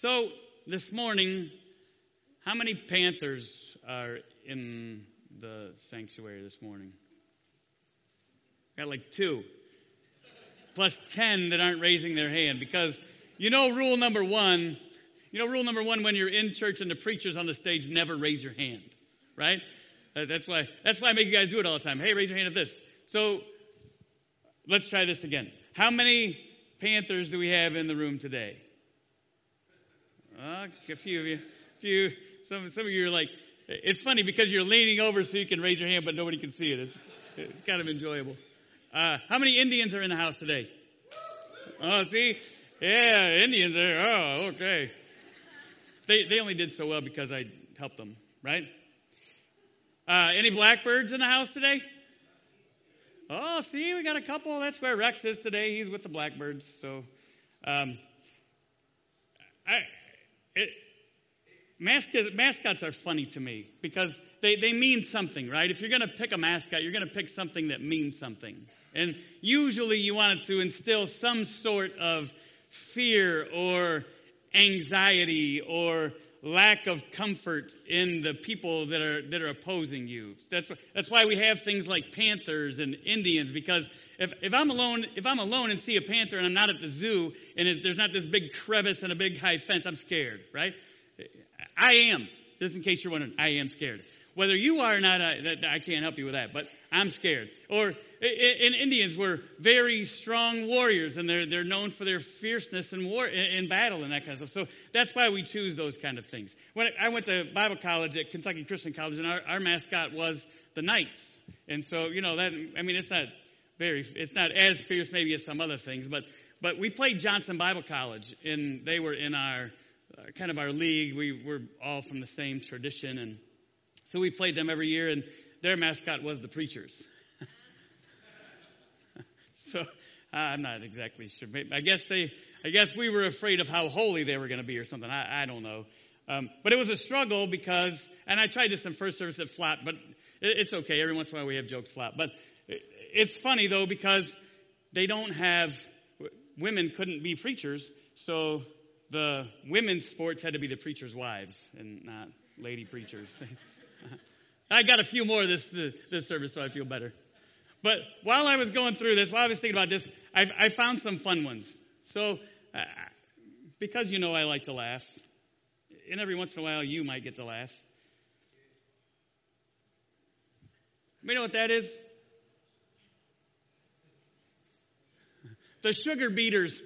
So this morning, how many Panthers are in the sanctuary this morning? Got like two. Plus 10 that aren't raising their hand because you know rule number one, you know rule number one when you're in church and the preacher's on the stage, never raise your hand, right? Uh, that's why, that's why I make you guys do it all the time. Hey, raise your hand at this. So let's try this again. How many Panthers do we have in the room today? Uh, a few of you. A few. Some, some of you are like, it's funny because you're leaning over so you can raise your hand, but nobody can see it. It's, it's kind of enjoyable. Uh, how many Indians are in the house today? Oh, see? Yeah, Indians are. Oh, okay. They, they only did so well because I helped them, right? Uh, any blackbirds in the house today? Oh, see, we got a couple. That's where Rex is today. He's with the blackbirds. So, um, I, it, mascots, mascots are funny to me because they, they mean something, right? If you're going to pick a mascot, you're going to pick something that means something. And usually you want it to instill some sort of fear or anxiety or lack of comfort in the people that are that are opposing you. That's that's why we have things like panthers and Indians because if, if I'm alone if I'm alone and see a panther and I'm not at the zoo and there's not this big crevice and a big high fence, I'm scared, right? I am. Just in case you're wondering, I am scared. Whether you are or not, I, I can't help you with that, but I'm scared. Or in Indians were very strong warriors, and they're, they're known for their fierceness in war in battle and that kind of stuff. So that's why we choose those kind of things. When I went to Bible college at Kentucky Christian College, and our, our mascot was the Knights, and so you know that I mean it's not very it's not as fierce maybe as some other things, but but we played Johnson Bible College, and they were in our uh, kind of our league. We were all from the same tradition, and so we played them every year, and their mascot was the preachers. so I'm not exactly sure. I guess they, I guess we were afraid of how holy they were going to be or something. I, I don't know. Um, but it was a struggle because, and I tried this in first service at flat, but it, it's okay. Every once in a while we have jokes flat. But it, it's funny though because they don't have, women couldn't be preachers, so the women's sports had to be the preachers' wives and not lady preachers. I got a few more this, this service, so I feel better. But while I was going through this, while I was thinking about this, I, I found some fun ones. So, uh, because you know I like to laugh, and every once in a while you might get to laugh. You know what that is? The sugar beaters.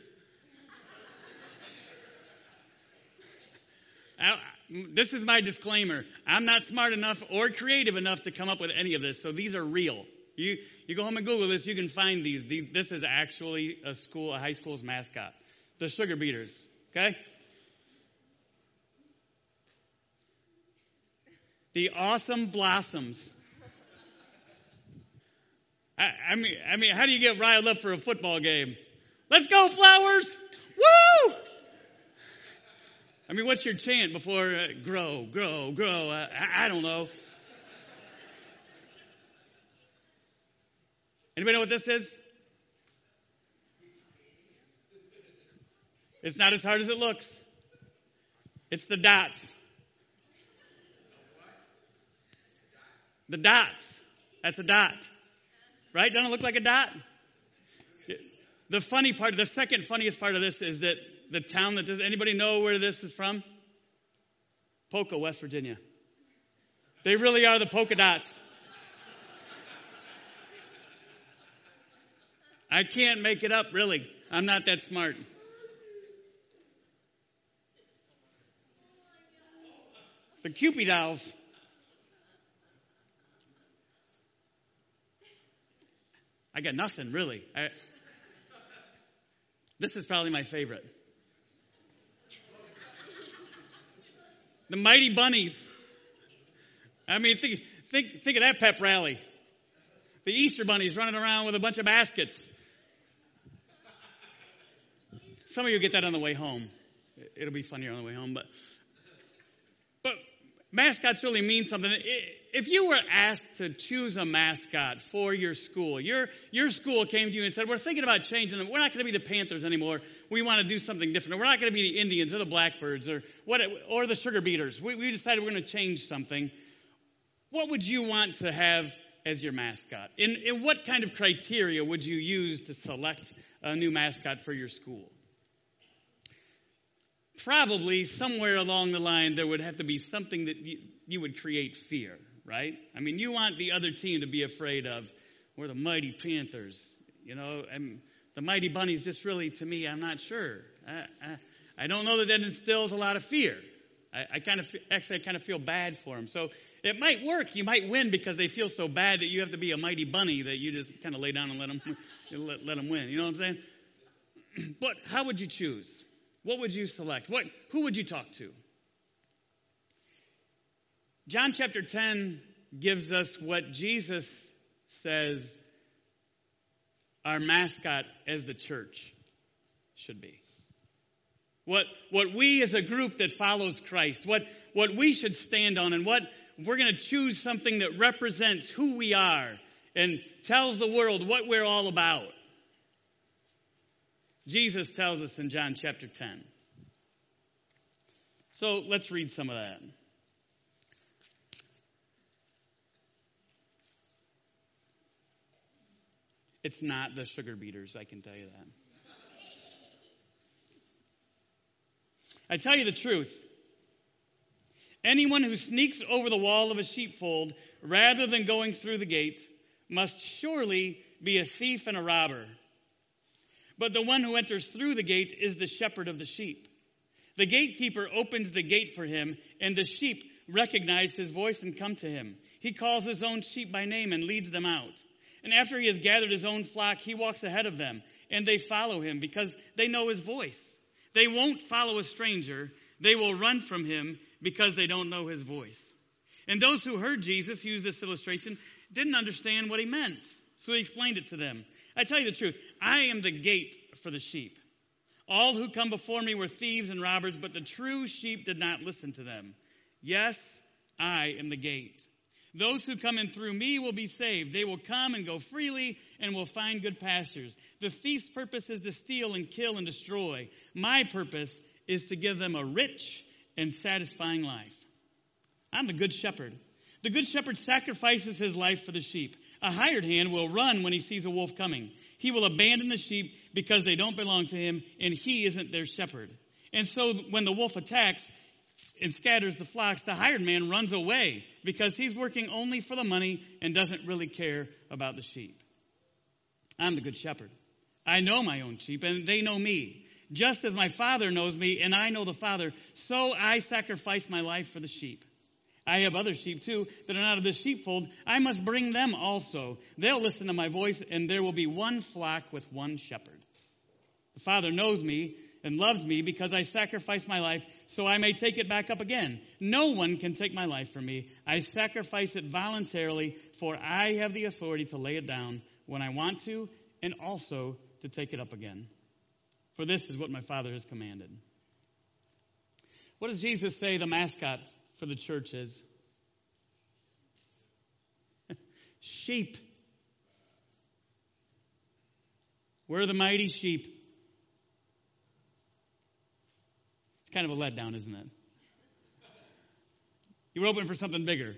this is my disclaimer. I'm not smart enough or creative enough to come up with any of this, so these are real. You, you go home and Google this, you can find these. This is actually a school, a high school's mascot. The sugar beaters, okay? The awesome blossoms. I, I, mean, I mean, how do you get riled up for a football game? Let's go, flowers! Woo! I mean, what's your chant before uh, grow, grow, grow? Uh, I, I don't know. Anybody know what this is? It's not as hard as it looks. It's the dots. The dots. That's a dot. Right? Doesn't it look like a dot? The funny part, the second funniest part of this is that the town that does anybody know where this is from? Poca, West Virginia. They really are the polka dots. I can't make it up, really. I'm not that smart. The Kewpie dolls. I got nothing, really. I, this is probably my favorite. The Mighty Bunnies. I mean, think, think, think of that pep rally. The Easter bunnies running around with a bunch of baskets. Some of you get that on the way home. It'll be funnier on the way home, but mascots really mean something. If you were asked to choose a mascot for your school, your, your school came to you and said, We're thinking about changing them. We're not going to be the Panthers anymore. We want to do something different. We're not going to be the Indians or the Blackbirds or, what, or the Sugar Beaters. We, we decided we're going to change something. What would you want to have as your mascot? In, in what kind of criteria would you use to select a new mascot for your school? Probably somewhere along the line there would have to be something that you, you would create fear, right? I mean, you want the other team to be afraid of. We're the mighty Panthers, you know, and the mighty bunnies just really, to me, I'm not sure. I, I, I don't know that that instills a lot of fear. I, I kind of actually I kind of feel bad for them. So it might work. You might win because they feel so bad that you have to be a mighty bunny that you just kind of lay down and let them let, let them win. You know what I'm saying? But how would you choose? What would you select? What, who would you talk to? John chapter 10 gives us what Jesus says our mascot as the church should be. What, what we as a group that follows Christ, what, what we should stand on, and what we're going to choose something that represents who we are and tells the world what we're all about. Jesus tells us in John chapter 10. So let's read some of that. It's not the sugar beaters, I can tell you that. I tell you the truth. Anyone who sneaks over the wall of a sheepfold rather than going through the gate must surely be a thief and a robber. But the one who enters through the gate is the shepherd of the sheep. The gatekeeper opens the gate for him, and the sheep recognize his voice and come to him. He calls his own sheep by name and leads them out. And after he has gathered his own flock, he walks ahead of them, and they follow him because they know his voice. They won't follow a stranger, they will run from him because they don't know his voice. And those who heard Jesus use this illustration didn't understand what he meant, so he explained it to them. I tell you the truth, I am the gate for the sheep. All who come before me were thieves and robbers, but the true sheep did not listen to them. Yes, I am the gate. Those who come in through me will be saved. They will come and go freely and will find good pastures. The thief's purpose is to steal and kill and destroy. My purpose is to give them a rich and satisfying life. I'm the good shepherd. The good shepherd sacrifices his life for the sheep. A hired hand will run when he sees a wolf coming. He will abandon the sheep because they don't belong to him and he isn't their shepherd. And so when the wolf attacks and scatters the flocks, the hired man runs away because he's working only for the money and doesn't really care about the sheep. I'm the good shepherd. I know my own sheep and they know me. Just as my father knows me and I know the father, so I sacrifice my life for the sheep. I have other sheep too that are not of this sheepfold. I must bring them also. They'll listen to my voice, and there will be one flock with one shepherd. The Father knows me and loves me because I sacrifice my life so I may take it back up again. No one can take my life from me. I sacrifice it voluntarily, for I have the authority to lay it down when I want to and also to take it up again. For this is what my Father has commanded. What does Jesus say the mascot for the church is sheep. We're the mighty sheep. It's kind of a letdown, isn't it? You were hoping for something bigger.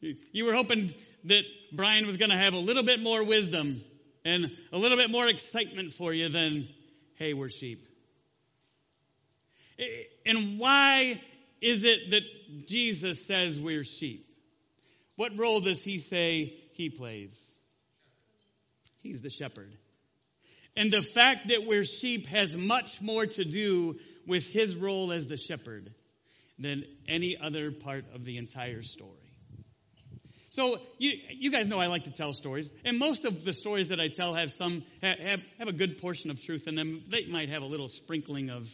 You were hoping that Brian was going to have a little bit more wisdom and a little bit more excitement for you than, hey, we're sheep. And why is it that Jesus says we're sheep? What role does he say he plays? He's the shepherd. And the fact that we're sheep has much more to do with his role as the shepherd than any other part of the entire story. So you, you guys know I like to tell stories, and most of the stories that I tell have some have, have a good portion of truth in them. They might have a little sprinkling of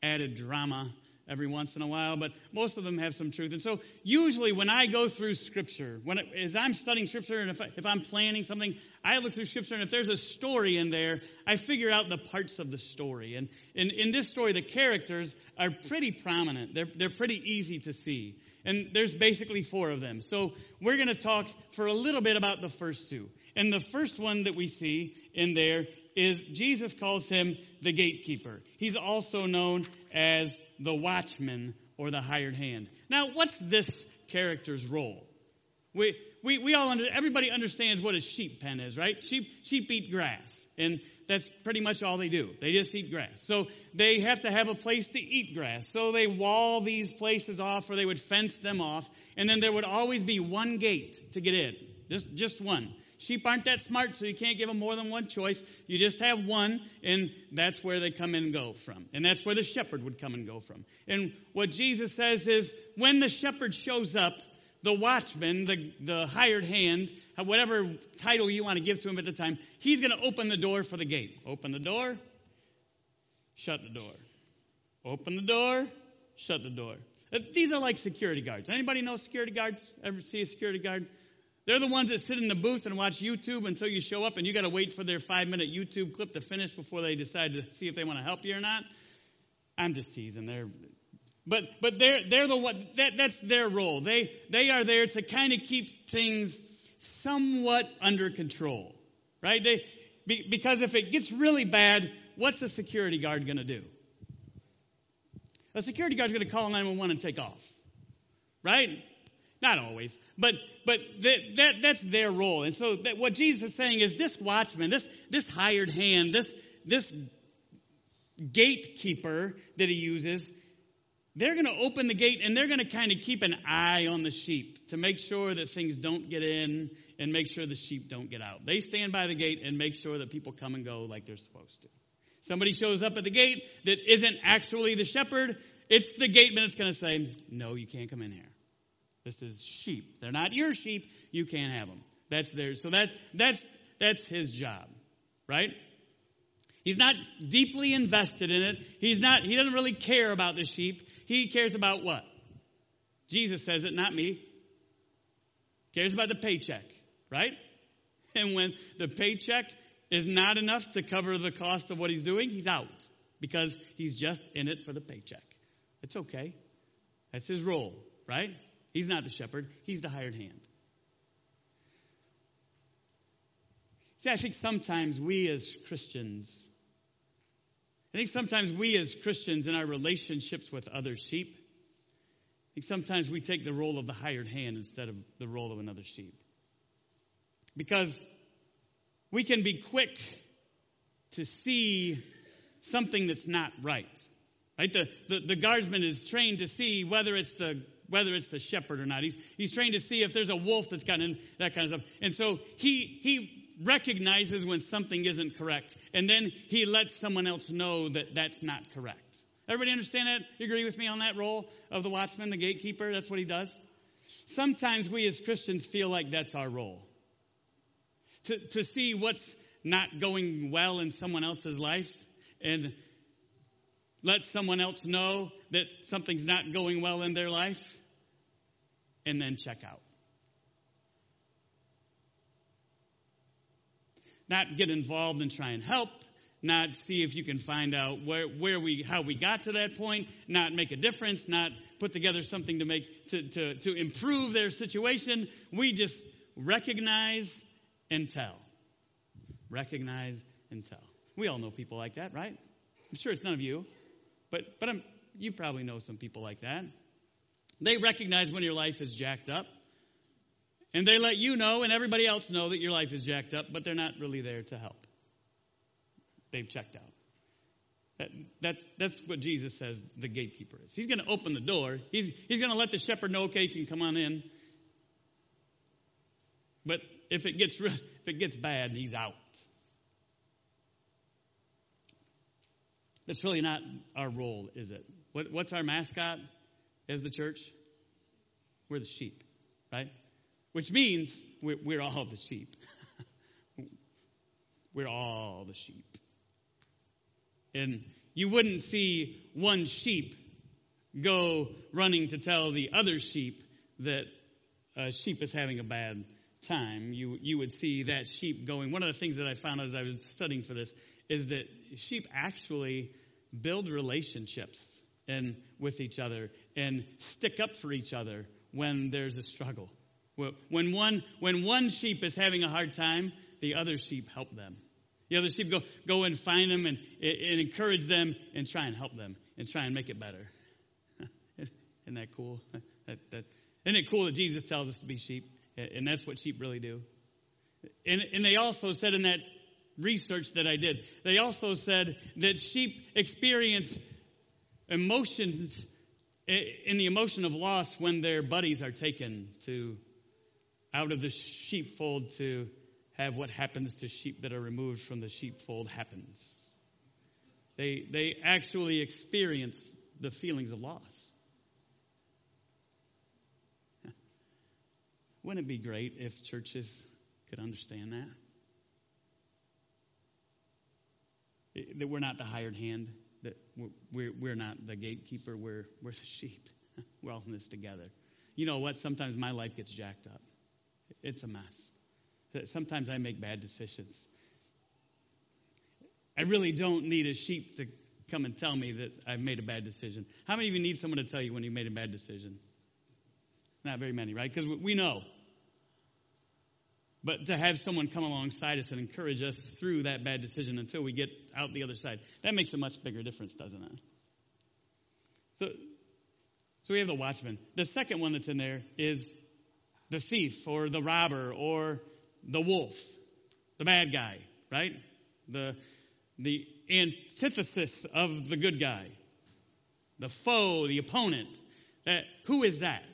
added drama every once in a while, but most of them have some truth. And so, usually, when I go through Scripture, when it, as I'm studying Scripture, and if, I, if I'm planning something, I look through Scripture, and if there's a story in there, I figure out the parts of the story. And in, in this story, the characters are pretty prominent. They're they're pretty easy to see, and there's basically four of them. So we're going to talk for a little bit about the first two. And the first one that we see in there is Jesus calls him the gatekeeper. He's also known as the watchman or the hired hand. Now, what's this character's role? We, we, we all under, everybody understands what a sheep pen is, right? Sheep, sheep eat grass. And that's pretty much all they do. They just eat grass. So they have to have a place to eat grass. So they wall these places off or they would fence them off. And then there would always be one gate to get in. Just, just one. Sheep aren't that smart, so you can't give them more than one choice. You just have one, and that's where they come and go from. And that's where the shepherd would come and go from. And what Jesus says is when the shepherd shows up, the watchman, the, the hired hand, whatever title you want to give to him at the time, he's going to open the door for the gate. Open the door, shut the door. Open the door, shut the door. These are like security guards. Anybody know security guards? Ever see a security guard? They're the ones that sit in the booth and watch YouTube until you show up and you got to wait for their five minute YouTube clip to finish before they decide to see if they want to help you or not. I'm just teasing. They're, but, but they're, they're the one, that, that's their role. They, they are there to kind of keep things somewhat under control, right? They, be, because if it gets really bad, what's a security guard going to do? A security guard's going to call 911 and take off, right? Not always, but but that, that that's their role. And so that what Jesus is saying is this watchman, this this hired hand, this this gatekeeper that he uses, they're going to open the gate and they're going to kind of keep an eye on the sheep to make sure that things don't get in and make sure the sheep don't get out. They stand by the gate and make sure that people come and go like they're supposed to. Somebody shows up at the gate that isn't actually the shepherd, it's the gateman that's going to say, "No, you can't come in here." This is sheep. They're not your sheep. You can't have them. That's theirs. So that, that's, that's his job, right? He's not deeply invested in it. He's not, he doesn't really care about the sheep. He cares about what? Jesus says it, not me. Cares about the paycheck, right? And when the paycheck is not enough to cover the cost of what he's doing, he's out because he's just in it for the paycheck. It's okay. That's his role, right? He's not the shepherd, he's the hired hand. See, I think sometimes we as Christians, I think sometimes we as Christians in our relationships with other sheep, I think sometimes we take the role of the hired hand instead of the role of another sheep. Because we can be quick to see something that's not right. Right? The, the, the guardsman is trained to see whether it's the whether it's the shepherd or not. He's, he's trained to see if there's a wolf that's got in, that kind of stuff. And so he, he recognizes when something isn't correct. And then he lets someone else know that that's not correct. Everybody understand that? You agree with me on that role of the watchman, the gatekeeper? That's what he does? Sometimes we as Christians feel like that's our role. To, to see what's not going well in someone else's life and let someone else know that something's not going well in their life, and then check out. Not get involved and try and help, not see if you can find out where, where we how we got to that point, not make a difference, not put together something to make to, to, to improve their situation. We just recognize and tell. Recognize and tell. We all know people like that, right? I'm sure it's none of you. But, but I'm, you probably know some people like that. They recognize when your life is jacked up. And they let you know and everybody else know that your life is jacked up, but they're not really there to help. They've checked out. That, that's, that's what Jesus says the gatekeeper is. He's going to open the door. He's, he's going to let the shepherd know, okay, you can come on in. But if it gets, if it gets bad, he's out. That's really not our role, is it? What, what's our mascot as the church? We're the sheep, right? Which means we're, we're all the sheep. we're all the sheep. And you wouldn't see one sheep go running to tell the other sheep that a sheep is having a bad time, you, you would see that sheep going. One of the things that I found as I was studying for this is that sheep actually build relationships and with each other and stick up for each other when there's a struggle. When one, when one sheep is having a hard time, the other sheep help them. The other sheep go, go and find them and, and encourage them and try and help them and try and make it better. Isn't that cool? That, that, isn't it cool that Jesus tells us to be sheep? And that's what sheep really do. And, and they also said in that research that I did, they also said that sheep experience emotions in the emotion of loss when their buddies are taken to out of the sheepfold to have what happens to sheep that are removed from the sheepfold happens. They, they actually experience the feelings of loss. Wouldn't it be great if churches could understand that? That we're not the hired hand, that we're, we're not the gatekeeper, we're, we're the sheep. We're all in this together. You know what? Sometimes my life gets jacked up. It's a mess. Sometimes I make bad decisions. I really don't need a sheep to come and tell me that I've made a bad decision. How many of you need someone to tell you when you made a bad decision? Not very many, right? Because we know. But to have someone come alongside us and encourage us through that bad decision until we get out the other side, that makes a much bigger difference, doesn't it? So, so we have the watchman. The second one that's in there is the thief or the robber or the wolf, the bad guy, right? The, the antithesis of the good guy, the foe, the opponent. That, who is that?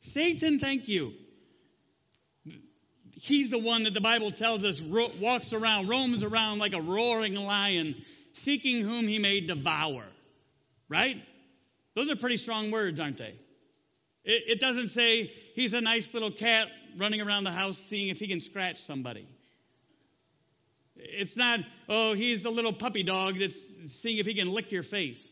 Satan, thank you. He's the one that the Bible tells us ro- walks around, roams around like a roaring lion, seeking whom he may devour. Right? Those are pretty strong words, aren't they? It, it doesn't say he's a nice little cat running around the house seeing if he can scratch somebody. It's not, oh, he's the little puppy dog that's seeing if he can lick your face.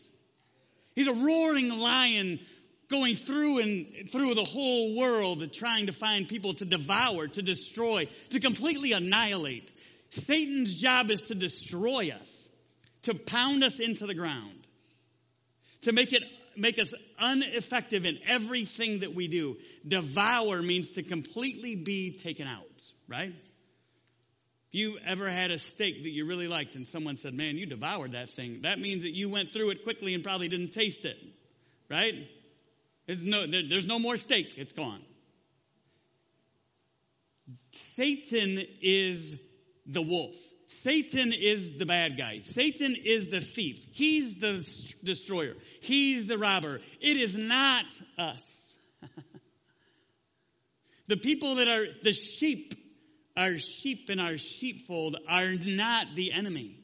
He's a roaring lion going through and through the whole world trying to find people to devour, to destroy, to completely annihilate. Satan's job is to destroy us, to pound us into the ground, to make it make us ineffective in everything that we do. Devour means to completely be taken out, right? If you ever had a steak that you really liked and someone said, man, you devoured that thing, that means that you went through it quickly and probably didn't taste it, right? There's no, there, there's no more steak, it's gone. Satan is the wolf. Satan is the bad guy. Satan is the thief. He's the destroyer. He's the robber. It is not us. the people that are the sheep, our sheep in our sheepfold, are not the enemy.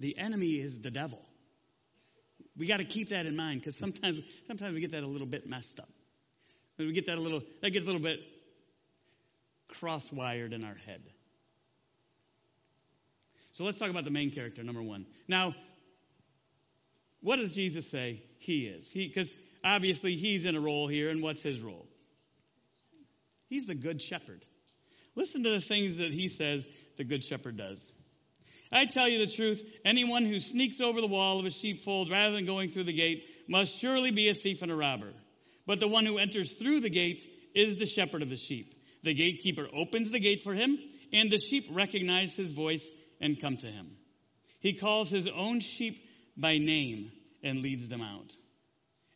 The enemy is the devil. We got to keep that in mind because sometimes, sometimes we get that a little bit messed up. We get that a little, that gets a little bit cross-wired in our head. So let's talk about the main character, number one. Now, what does Jesus say he is? Because obviously he's in a role here, and what's his role? He's the good shepherd. Listen to the things that he says the good shepherd does. I tell you the truth, anyone who sneaks over the wall of a sheepfold rather than going through the gate must surely be a thief and a robber. But the one who enters through the gate is the shepherd of the sheep. The gatekeeper opens the gate for him, and the sheep recognize his voice and come to him. He calls his own sheep by name and leads them out.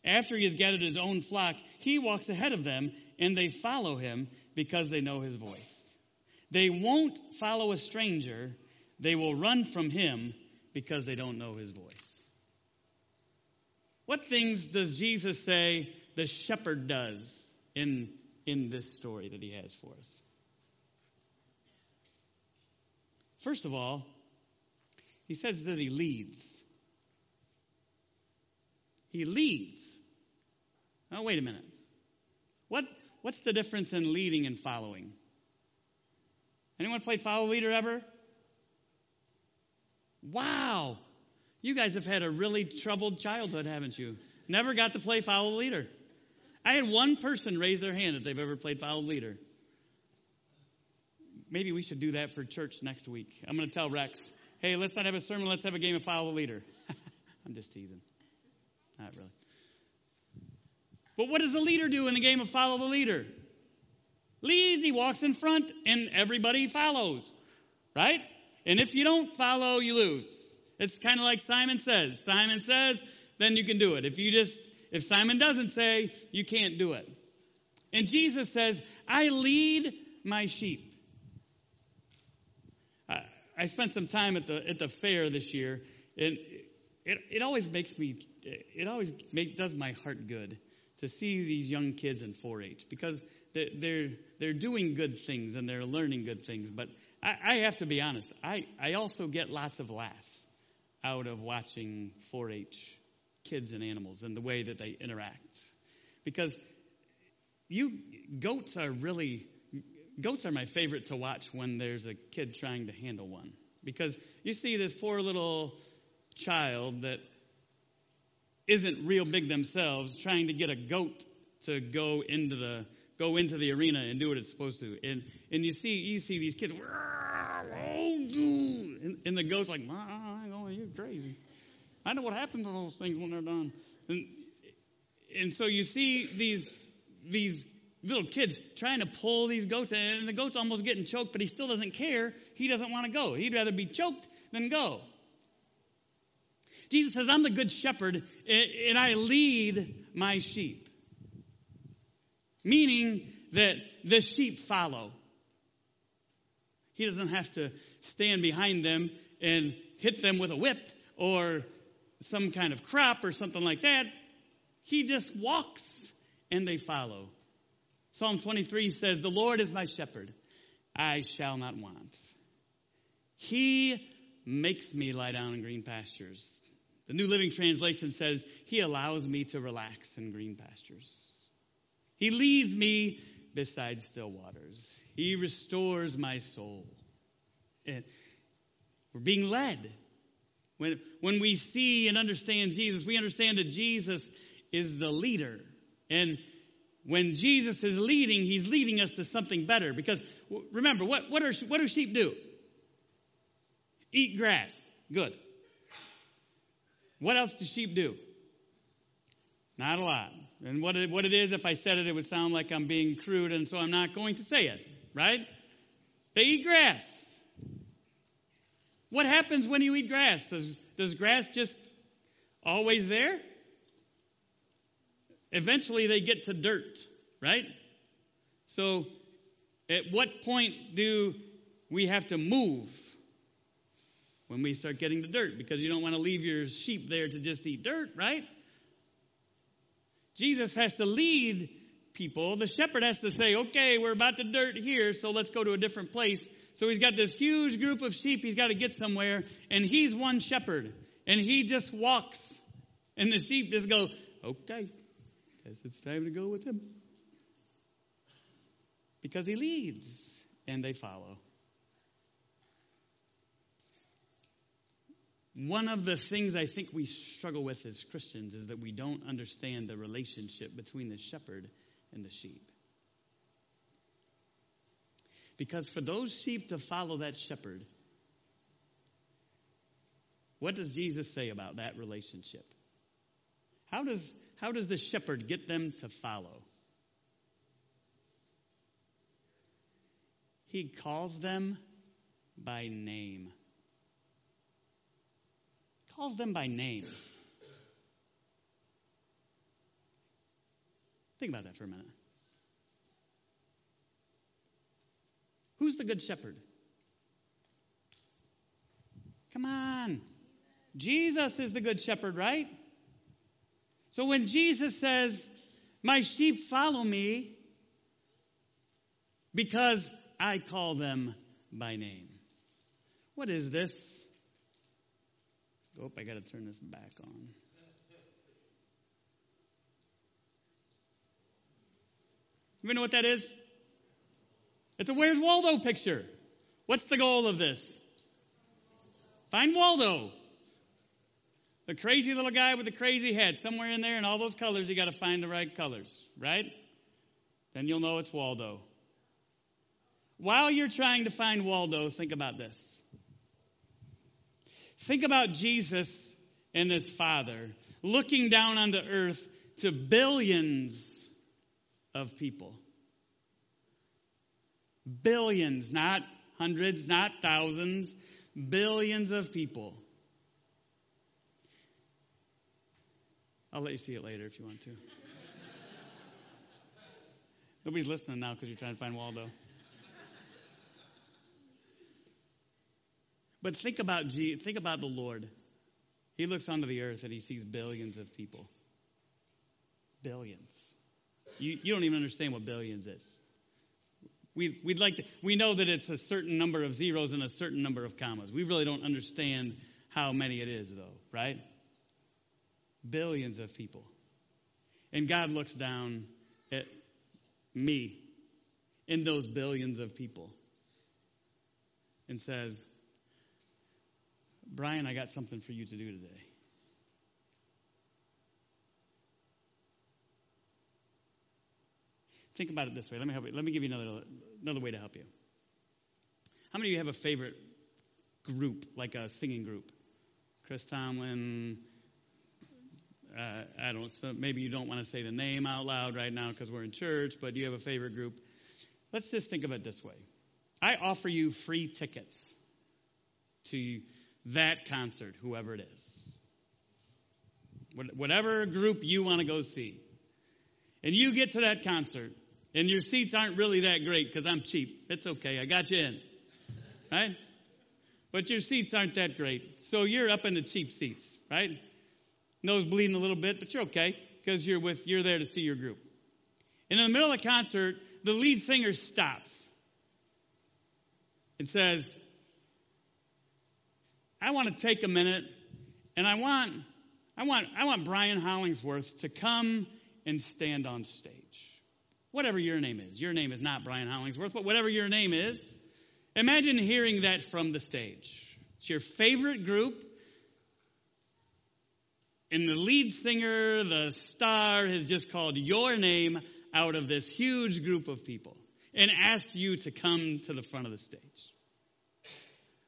After he has gathered his own flock, he walks ahead of them and they follow him because they know his voice. They won't follow a stranger, they will run from him because they don't know his voice. What things does Jesus say the shepherd does in, in this story that he has for us? First of all, he says that he leads. He leads. Oh, wait a minute. What, what's the difference in leading and following? Anyone played follow leader ever? Wow. You guys have had a really troubled childhood, haven't you? Never got to play follow the leader. I had one person raise their hand that they've ever played follow the leader. Maybe we should do that for church next week. I'm going to tell Rex, hey, let's not have a sermon, let's have a game of follow the leader. I'm just teasing. Not really. But what does the leader do in the game of follow the leader? Leads, walks in front, and everybody follows. Right? And if you don't follow, you lose. It's kind of like Simon says. Simon says, then you can do it. If you just, if Simon doesn't say, you can't do it. And Jesus says, I lead my sheep. I, I spent some time at the, at the fair this year, and it, it always makes me, it always make, does my heart good to see these young kids in 4-H because they're, they're, they're doing good things and they're learning good things. But I, I have to be honest, I, I also get lots of laughs out of watching 4 H kids and animals and the way that they interact. Because you, goats are really, goats are my favorite to watch when there's a kid trying to handle one. Because you see this poor little child that isn't real big themselves trying to get a goat to go into the go into the arena and do what it's supposed to. And and you see you see these kids and, and the goat's like, I'm going, you're crazy. I know what happens to those things when they're done. And, and so you see these, these little kids trying to pull these goats, in, and the goat's almost getting choked, but he still doesn't care. He doesn't want to go. He'd rather be choked than go. Jesus says, I'm the good shepherd, and I lead my sheep. Meaning that the sheep follow. He doesn't have to stand behind them and hit them with a whip or some kind of crop or something like that. He just walks and they follow. Psalm 23 says, The Lord is my shepherd. I shall not want. He makes me lie down in green pastures. The New Living Translation says, He allows me to relax in green pastures. He leads me beside still waters. He restores my soul. And we're being led. When, when we see and understand Jesus, we understand that Jesus is the leader. And when Jesus is leading, he's leading us to something better. Because remember, what, what, are, what do sheep do? Eat grass. Good. What else do sheep do? Not a lot. And what it, what it is, if I said it, it would sound like I'm being crude, and so I'm not going to say it, right? They eat grass. What happens when you eat grass? Does, does grass just always there? Eventually they get to dirt, right? So at what point do we have to move? When we start getting to dirt, because you don't want to leave your sheep there to just eat dirt, right? Jesus has to lead people. The shepherd has to say, okay, we're about to dirt here, so let's go to a different place. So he's got this huge group of sheep he's got to get somewhere, and he's one shepherd. And he just walks. And the sheep just go, okay, guess it's time to go with him. Because he leads, and they follow. One of the things I think we struggle with as Christians is that we don't understand the relationship between the shepherd and the sheep. Because for those sheep to follow that shepherd, what does Jesus say about that relationship? How does, how does the shepherd get them to follow? He calls them by name calls them by name. Think about that for a minute. Who's the good shepherd? Come on. Jesus is the good shepherd, right? So when Jesus says, My sheep follow me because I call them by name. What is this? Oh, I got to turn this back on. You know what that is? It's a Where's Waldo picture. What's the goal of this? Find Waldo. The crazy little guy with the crazy head. Somewhere in there in all those colors, you got to find the right colors, right? Then you'll know it's Waldo. While you're trying to find Waldo, think about this. Think about Jesus and his Father looking down on the earth to billions of people. Billions, not hundreds, not thousands, billions of people. I'll let you see it later if you want to. Nobody's listening now because you're trying to find Waldo. But think about G, think about the Lord. He looks onto the earth and he sees billions of people. Billions. You, you don't even understand what billions is. We, we'd like to, we know that it's a certain number of zeros and a certain number of commas. We really don't understand how many it is, though, right? Billions of people. And God looks down at me in those billions of people and says, Brian, I got something for you to do today. Think about it this way. Let me help you. Let me give you another, another way to help you. How many of you have a favorite group, like a singing group? Chris Tomlin. Uh, I don't. So maybe you don't want to say the name out loud right now because we're in church, but you have a favorite group? Let's just think of it this way. I offer you free tickets to that concert, whoever it is. Whatever group you want to go see. And you get to that concert, and your seats aren't really that great because I'm cheap. It's okay. I got you in. Right? But your seats aren't that great. So you're up in the cheap seats, right? Nose bleeding a little bit, but you're okay because you're with you're there to see your group. And in the middle of the concert, the lead singer stops and says, I want to take a minute and I want I want I want Brian Hollingsworth to come and stand on stage. Whatever your name is. Your name is not Brian Hollingsworth, but whatever your name is. Imagine hearing that from the stage. It's your favorite group. And the lead singer, the star, has just called your name out of this huge group of people and asked you to come to the front of the stage.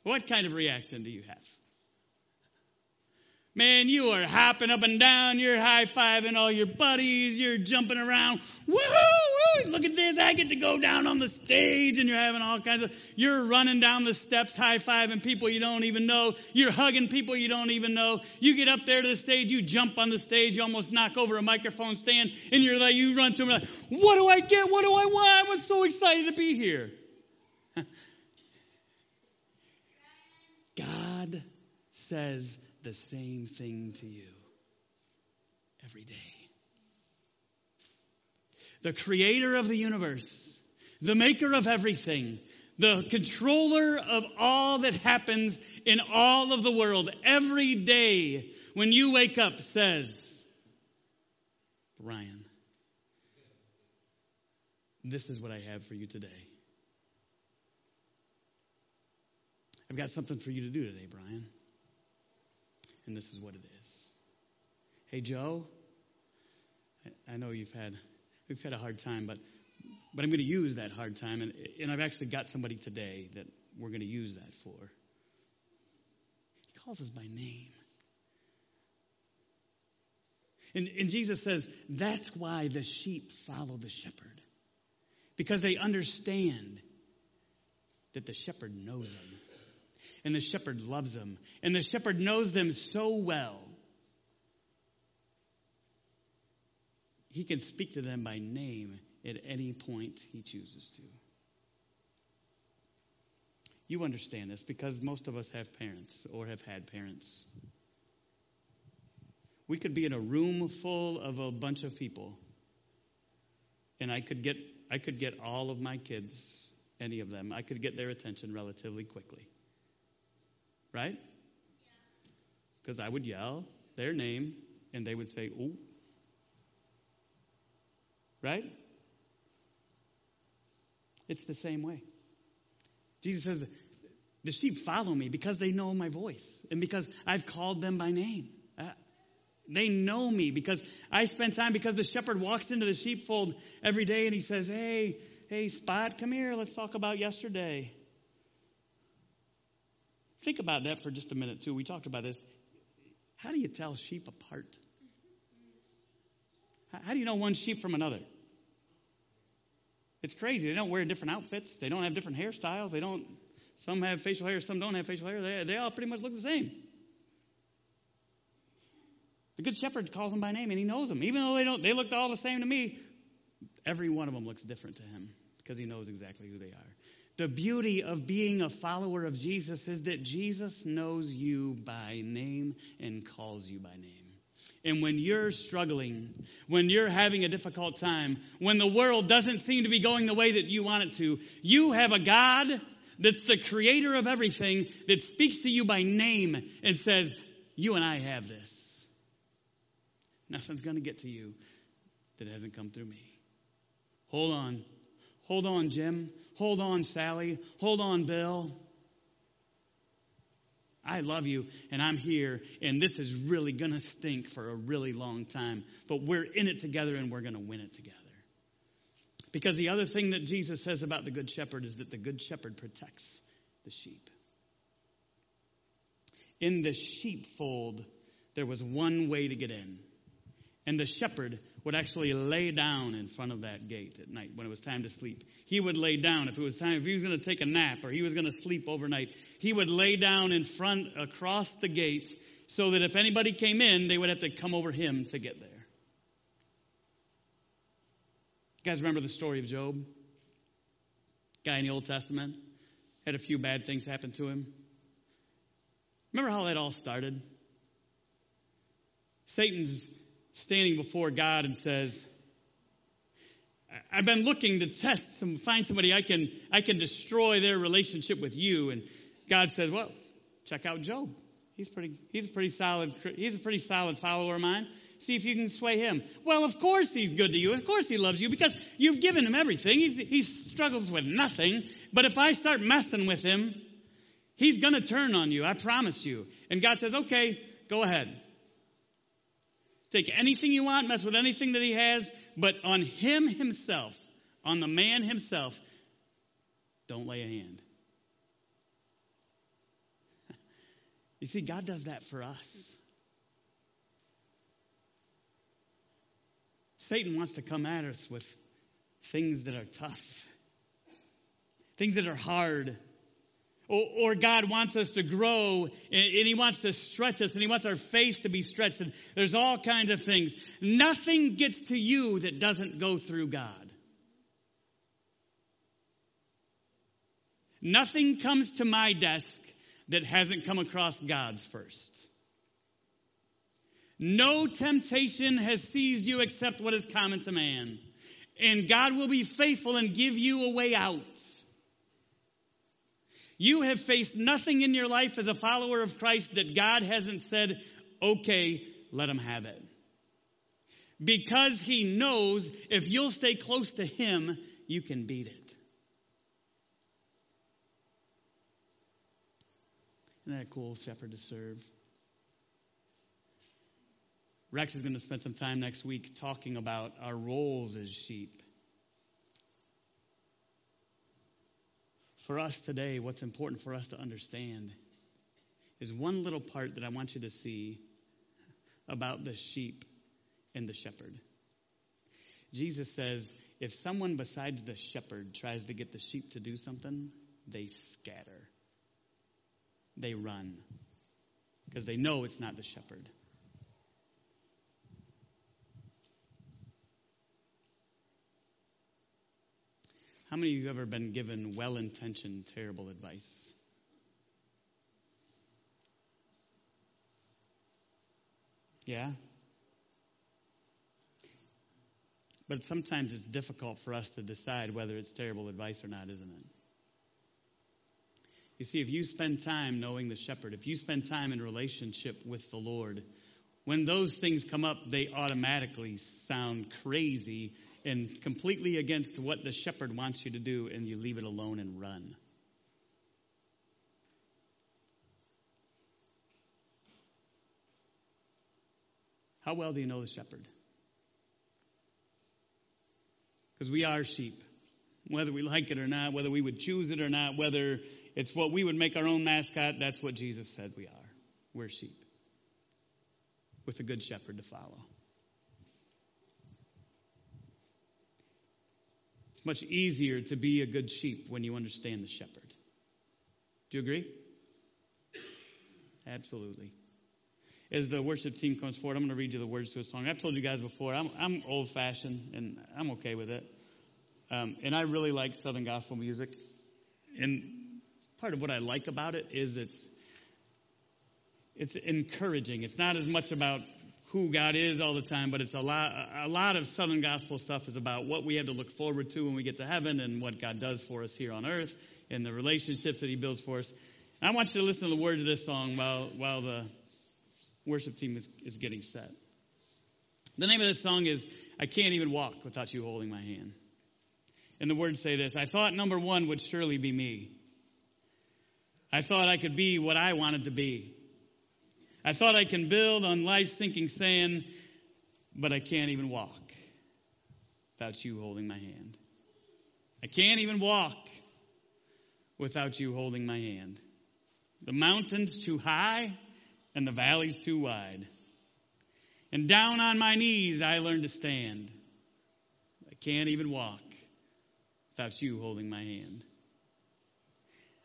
What kind of reaction do you have? Man, you are hopping up and down. You're high fiving all your buddies. You're jumping around. Woohoo! Look at this. I get to go down on the stage and you're having all kinds of. You're running down the steps, high fiving people you don't even know. You're hugging people you don't even know. You get up there to the stage. You jump on the stage. You almost knock over a microphone stand and you're like, you run to them like, what do I get? What do I want? I'm so excited to be here. God says, the same thing to you every day. The creator of the universe, the maker of everything, the controller of all that happens in all of the world every day when you wake up says, Brian, this is what I have for you today. I've got something for you to do today, Brian and this is what it is. Hey, Joe, I know you've had we've had a hard time, but but I'm going to use that hard time, and and I've actually got somebody today that we're going to use that for. He calls us by name. And, and Jesus says that's why the sheep follow the shepherd. Because they understand that the shepherd knows them and the shepherd loves them, and the shepherd knows them so well. He can speak to them by name at any point he chooses to. You understand this because most of us have parents or have had parents. We could be in a room full of a bunch of people, and I could get I could get all of my kids, any of them, I could get their attention relatively quickly right? Because I would yell their name and they would say, Ooh. Right? It's the same way. Jesus says, The sheep follow me because they know my voice and because I've called them by name. Uh, they know me because I spend time because the shepherd walks into the sheepfold every day and he says, Hey, hey, Spot, come here. Let's talk about yesterday. Think about that for just a minute, too. We talked about this. How do you tell sheep apart? How do you know one sheep from another? It's crazy. They don't wear different outfits. They don't have different hairstyles. They don't. Some have facial hair. Some don't have facial hair. They, they all pretty much look the same. The good shepherd calls them by name, and he knows them, even though they don't. They looked all the same to me. Every one of them looks different to him because he knows exactly who they are. The beauty of being a follower of Jesus is that Jesus knows you by name and calls you by name. And when you're struggling, when you're having a difficult time, when the world doesn't seem to be going the way that you want it to, you have a God that's the creator of everything that speaks to you by name and says, You and I have this. Nothing's going to get to you that hasn't come through me. Hold on. Hold on, Jim. Hold on, Sally. Hold on, Bill. I love you and I'm here and this is really going to stink for a really long time, but we're in it together and we're going to win it together. Because the other thing that Jesus says about the Good Shepherd is that the Good Shepherd protects the sheep. In the sheepfold, there was one way to get in. And the shepherd would actually lay down in front of that gate at night when it was time to sleep. He would lay down if it was time, if he was going to take a nap or he was going to sleep overnight, he would lay down in front across the gate so that if anybody came in, they would have to come over him to get there. You guys remember the story of Job? Guy in the Old Testament had a few bad things happen to him. Remember how that all started? Satan's standing before God and says, I've been looking to test some, find somebody I can, I can destroy their relationship with you. And God says, well, check out Job. He's pretty, he's a pretty solid, he's a pretty solid follower of mine. See if you can sway him. Well, of course he's good to you. Of course he loves you because you've given him everything. He's, he struggles with nothing. But if I start messing with him, he's going to turn on you. I promise you. And God says, okay, go ahead. Take anything you want, mess with anything that he has, but on him himself, on the man himself, don't lay a hand. you see, God does that for us. Satan wants to come at us with things that are tough, things that are hard or, God wants us to grow and, and He wants to stretch us and He wants our faith to be stretched. And there's all kinds of things. Nothing gets to you that doesn't go through God. Nothing comes to my desk that hasn't come across God's first. No temptation has seized you except what is common to man. And God will be faithful and give you a way out. You have faced nothing in your life as a follower of Christ that God hasn't said, okay, let him have it. Because he knows if you'll stay close to him, you can beat it. Isn't that a cool, shepherd to serve? Rex is going to spend some time next week talking about our roles as sheep. For us today, what's important for us to understand is one little part that I want you to see about the sheep and the shepherd. Jesus says, if someone besides the shepherd tries to get the sheep to do something, they scatter. They run. Because they know it's not the shepherd. How many of you have ever been given well intentioned, terrible advice? Yeah? But sometimes it's difficult for us to decide whether it's terrible advice or not, isn't it? You see, if you spend time knowing the shepherd, if you spend time in relationship with the Lord, when those things come up, they automatically sound crazy and completely against what the shepherd wants you to do, and you leave it alone and run. How well do you know the shepherd? Because we are sheep, whether we like it or not, whether we would choose it or not, whether it's what we would make our own mascot, that's what Jesus said we are. We're sheep with a good shepherd to follow. It's much easier to be a good sheep when you understand the shepherd. Do you agree? Absolutely. As the worship team comes forward, I'm going to read you the words to a song. I've told you guys before, I'm, I'm old fashioned and I'm okay with it. Um, and I really like Southern gospel music. And part of what I like about it is it's, it's encouraging. It's not as much about who God is all the time, but it's a lot, a lot of Southern gospel stuff is about what we have to look forward to when we get to heaven and what God does for us here on earth and the relationships that He builds for us. And I want you to listen to the words of this song while, while the worship team is, is getting set. The name of this song is I Can't Even Walk Without You Holding My Hand. And the words say this I thought number one would surely be me. I thought I could be what I wanted to be. I thought I can build on life's sinking sand, but I can't even walk without you holding my hand. I can't even walk without you holding my hand. The mountain's too high and the valley's too wide. And down on my knees I learned to stand. I can't even walk without you holding my hand.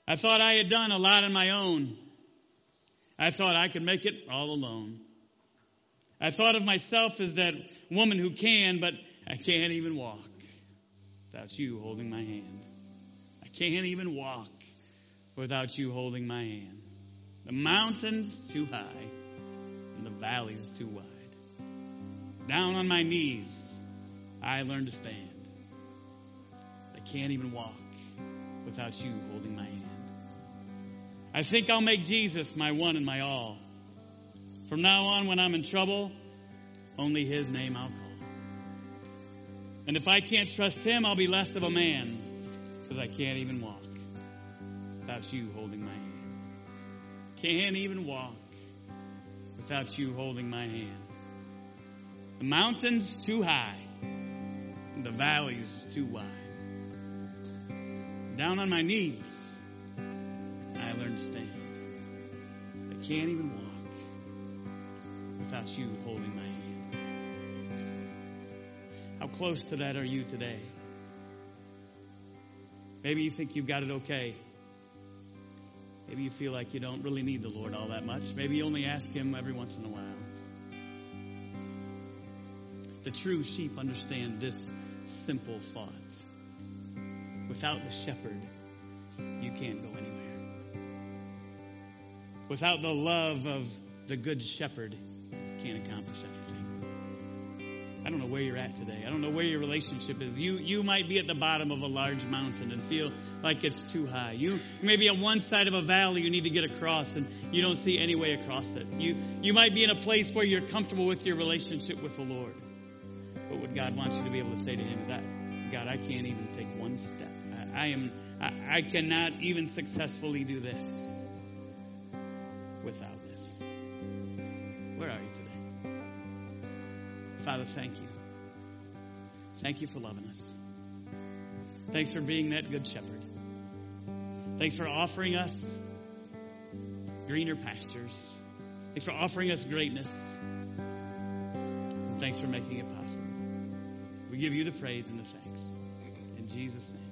I thought I had done a lot on my own. I thought I could make it all alone. I thought of myself as that woman who can, but I can't even walk without you holding my hand. I can't even walk without you holding my hand. The mountain's too high and the valley's too wide. Down on my knees, I learned to stand. I can't even walk without you holding my hand. I think I'll make Jesus my one and my all. From now on, when I'm in trouble, only His name I'll call. And if I can't trust Him, I'll be less of a man because I can't even walk without you holding my hand. Can't even walk without you holding my hand. The mountain's too high, the valley's too wide. Down on my knees, I to stand. I can't even walk without you holding my hand. How close to that are you today? Maybe you think you've got it okay. Maybe you feel like you don't really need the Lord all that much. Maybe you only ask Him every once in a while. The true sheep understand this simple thought. Without the shepherd, you can't go anywhere. Without the love of the good shepherd, can't accomplish anything. I don't know where you're at today. I don't know where your relationship is. You you might be at the bottom of a large mountain and feel like it's too high. You may be on one side of a valley you need to get across and you don't see any way across it. You you might be in a place where you're comfortable with your relationship with the Lord. But what God wants you to be able to say to him is that God, I can't even take one step. I, I am I, I cannot even successfully do this without this. Where are you today? Father, thank you. Thank you for loving us. Thanks for being that good shepherd. Thanks for offering us greener pastures. Thanks for offering us greatness. And thanks for making it possible. We give you the praise and the thanks. In Jesus' name.